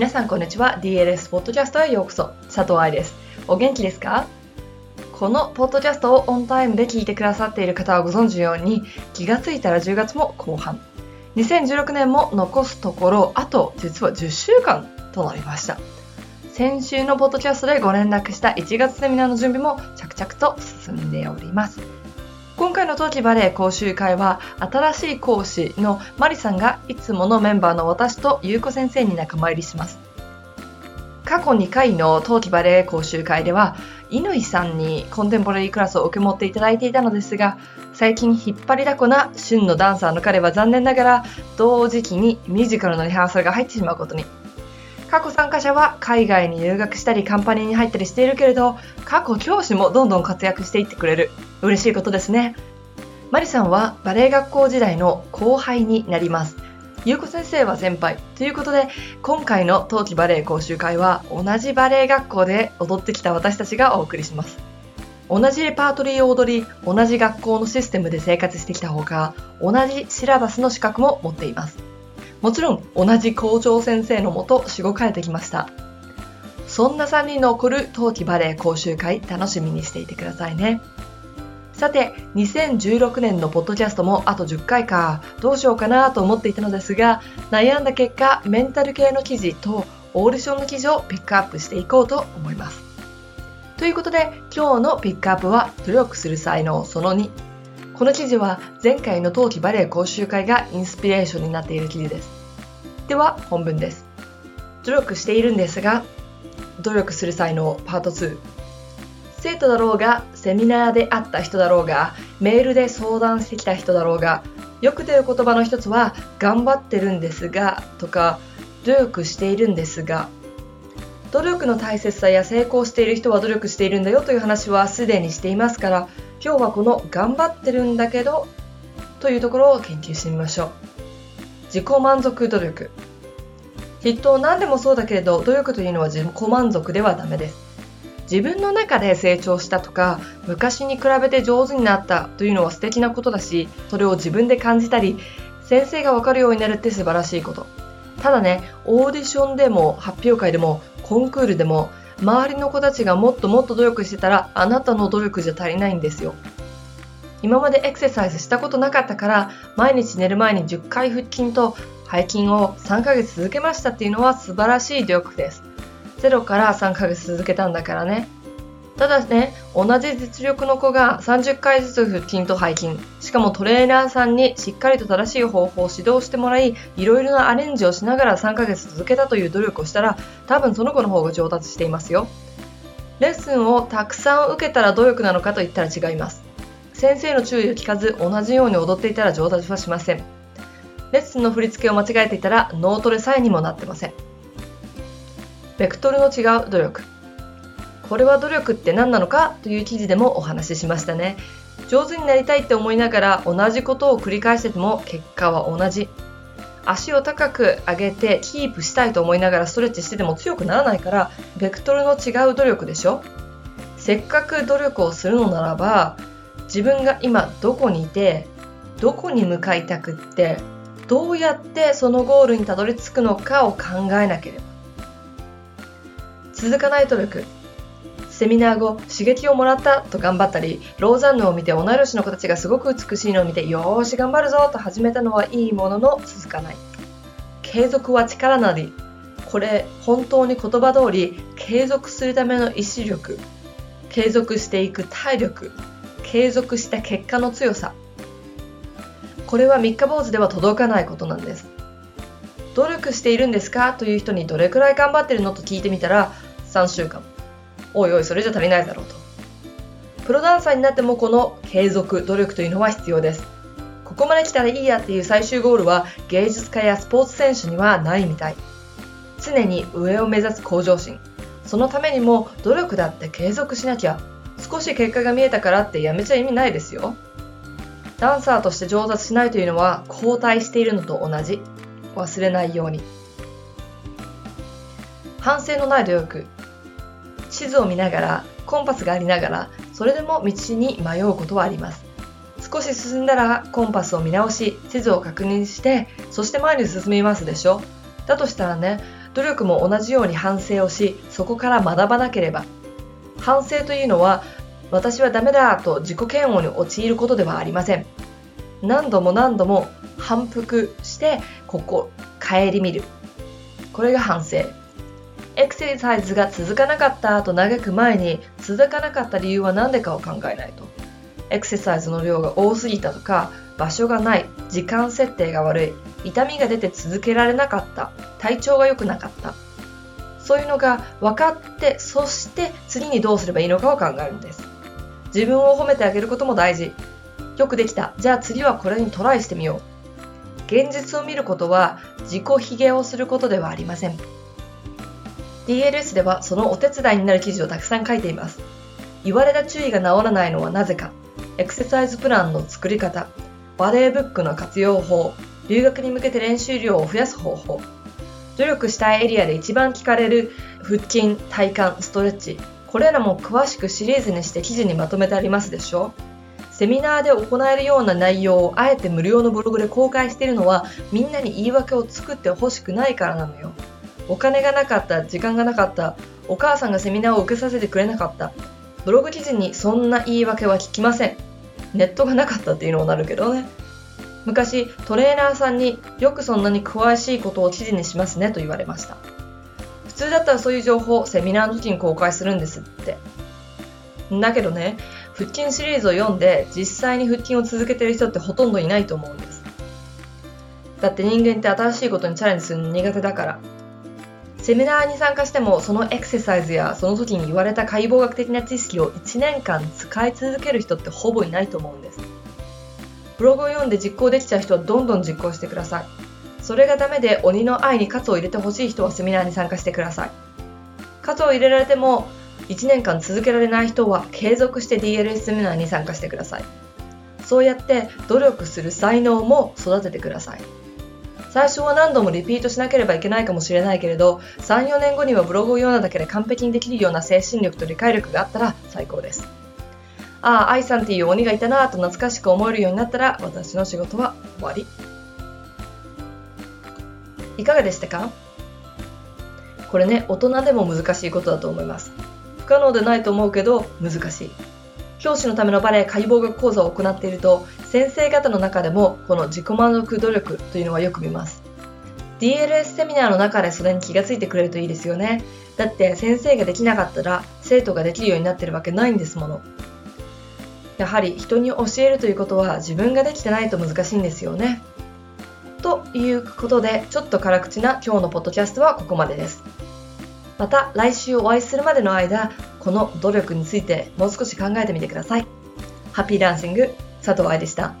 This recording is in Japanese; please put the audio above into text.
皆さんこんにちは。DLS ポッドキャストへようこそ。佐藤愛です。お元気ですか？このポッドキャストをオンタイムで聞いてくださっている方はご存知のように気がついたら10月も後半。2016年も残すところあと実は10週間となりました。先週のポッドキャストでご連絡した1月セミナーの準備も着々と進んでおります。回の冬季バレエ講習会は新しい講師のマリさんがいつものメンバーの私と優子先生に仲間入りします。過去2回の冬季バレエ講習会では乾さんにコンテンポラリークラスを受け持っていただいていたのですが最近引っ張りだこな旬のダンサーの彼は残念ながら同時期にミュージカルのリハーサルが入ってしまうことに。過去参加者は海外に留学したりカンパニーに入ったりしているけれど過去教師もどんどん活躍していってくれる。嬉しいことですね。マリさんはバレエ学校時代の後輩になります。ゆうこ先生は先輩。ということで、今回の冬季バレエ講習会は同じバレエ学校で踊ってきた私たちがお送りします。同じレパートリーを踊り、同じ学校のシステムで生活してきたほか、同じシラバスの資格も持っています。もちろん、同じ校長先生のもと、しごかれてきました。そんな3人の起こる冬季バレエ講習会楽しみにしていてくださいね。さて、2016年のポッドキャストもあと10回か、どうしようかなと思っていたのですが、悩んだ結果、メンタル系の記事とオーディションの記事をピックアップしていこうと思います。ということで、今日のピックアップは、努力する才能その2。この記事は前回の冬季バレエ講習会がインスピレーションになっている記事です。では、本文です。努力しているんですが、努力する際のパート2生徒だろうがセミナーで会った人だろうがメールで相談してきた人だろうがよく出る言葉の一つは頑張ってるんですがとか努力しているんですが。努力の大切さや成功している人は努力しているんだよという話はすでにしていますから今日はこの頑張ってるんだけどというところを研究してみましょう。自己満足努力。きっと何でもそうだけれど努力というのは自己満足ではダメです。自分の中で成長したとか昔に比べて上手になったというのは素敵なことだしそれを自分で感じたり先生がわかるようになるって素晴らしいことただねオーディションでも発表会でもコンクールでも周りの子たちがもっともっと努力してたらあなたの努力じゃ足りないんですよ今までエクササイズしたことなかったから毎日寝る前に10回腹筋と背筋を3ヶ月続けましたっていうのは素晴らしい努力です。0から3ヶ月続けたんだからね。ただね、同じ実力の子が30回ずつ腹筋と背筋、しかもトレーナーさんにしっかりと正しい方法を指導してもらい、いろいろなアレンジをしながら3ヶ月続けたという努力をしたら、多分その子の方が上達していますよ。レッスンをたくさん受けたら努力なのかと言ったら違います。先生の注意を聞かず同じように踊っていたら上達はしません。レッスンの振り付けを間違えていたら脳トレさえにもなってません。ベクトルの違う努力。これは努力って何なのか？という記事でもお話ししましたね。上手になりたいって思いながら同じことを繰り返してても結果は同じ。足を高く上げてキープしたいと思いながらストレッチしてても強くならないからベクトルの違う努力でしょ？せっかく努力をするのならば自分が今どこにいてどこに向かいたくってどうやってそのゴールにたどり着くのかを考えなければ続かない努力。セミナー後刺激をもらったと頑張ったりローザンヌを見て同い年の子たちがすごく美しいのを見てよーし頑張るぞと始めたのはいいものの続かない。継続は力なりこれ本当に言葉通り継続するための意志力継続していく体力継続した結果の強さ。これは三日坊主では届かないことなんです。努力しているんですか？という人にどれくらい頑張ってるの？と聞いてみたら3週間。おいおいそれじゃ足りないだろうと。プロダンサーになってもこの継続努力というのは必要です。ここまで来たらいいやっていう最終ゴールは芸術家やスポーツ選手にはないみたい。常に上を目指す向上心。そのためにも努力だって継続しなきゃ少し結果が見えたからってやめちゃ意味ないですよ。ダンサーとして上達しないというのは後退しているのと同じ。忘れないように。反省のない努力。地図を見ながらコンパスがありながらそれでも道に迷うことはあります。少し進んだらコンパスを見直し地図を確認してそして前に進みますでしょ。だとしたらね努力も同じように反省をしそこから学ばなければ。反省というのは私はダメだと自己嫌悪に陥ることではありません。何度も何度も反復してここ顧みる。これが反省。エクササイズが続かなかったと嘆く前に続かなかった理由は何でかを考えないと。エクササイズの量が多すぎたとか場所がない時間設定が悪い痛みが出て続けられなかった体調が良くなかった。そういうのが分かってそして次にどうすればいいのかを考えるんです。自分を褒めてあげることも大事。よくできた。じゃあ次はこれにトライしてみよう。現実を見ることは自己卑下をすることではありません。DLS ではそのお手伝いになる記事をたくさん書いています。言われた注意が治らないのはなぜか。エクササイズプランの作り方。バレーブックの活用法。留学に向けて練習量を増やす方法。努力したいエリアで一番聞かれる。腹筋体幹ストレッチ。これらも詳しくシリーズにして記事にまとめてありますでしょセミナーで行えるような内容をあえて無料のブログで公開しているのはみんなに言い訳を作ってほしくないからなのよ。お金がなかった時間がなかったお母さんがセミナーを受けさせてくれなかった。ブログ記事にそんな言い訳は聞きません。ネットがなかったっていうのもなるけどね。昔トレーナーさんによくそんなに詳しいことを記事にしますねと言われました。普通だったらそういう情報をセミナーの時に公開するんですって。だけどね腹筋シリーズを読んで実際に腹筋を続けてる人ってほとんどいないと思うんです。だって人間って新しいことにチャレンジするの苦手だから。セミナーに参加してもそのエクササイズやその時に言われた解剖学的な知識を1年間使い続ける人ってほぼいないと思うんですブログを読んで実行できちゃう人はどんどん実行してください。それがダメで鬼の愛に喝を入れてほしい人はセミナーに参加してください。喝を入れられても1年間続けられない人は継続して DLS セミナーに参加してください。そうやって努力する才能も育ててください。最初は何度もリピートしなければいけないかもしれないけれど、3、4年後にはブログを読んだだけで完璧にできるような精神力と理解力があったら最高です。ああ、愛さんっていう鬼がいたなと懐かしく思えるようになったら私の仕事は終わり。いかがでしたか？これね、大人でも難しいことだと思います。不可能でないと思うけど難しい。教師のためのバレエ解剖学講座を行っていると先生方の中でもこの自己満足努力というのはよく見ます DLS セミナーの中でそれに気がついてくれるといいですよねだって先生ができなかったら生徒ができるようになってるわけないんですものやはり人に教えるということは自分ができてないと難しいんですよね。ということで、ちょっと辛口な今日のポッドキャストはここまでです。また来週お会いするまでの間、この努力についてもう少し考えてみてください。ハッピーダンシング、佐藤愛でした。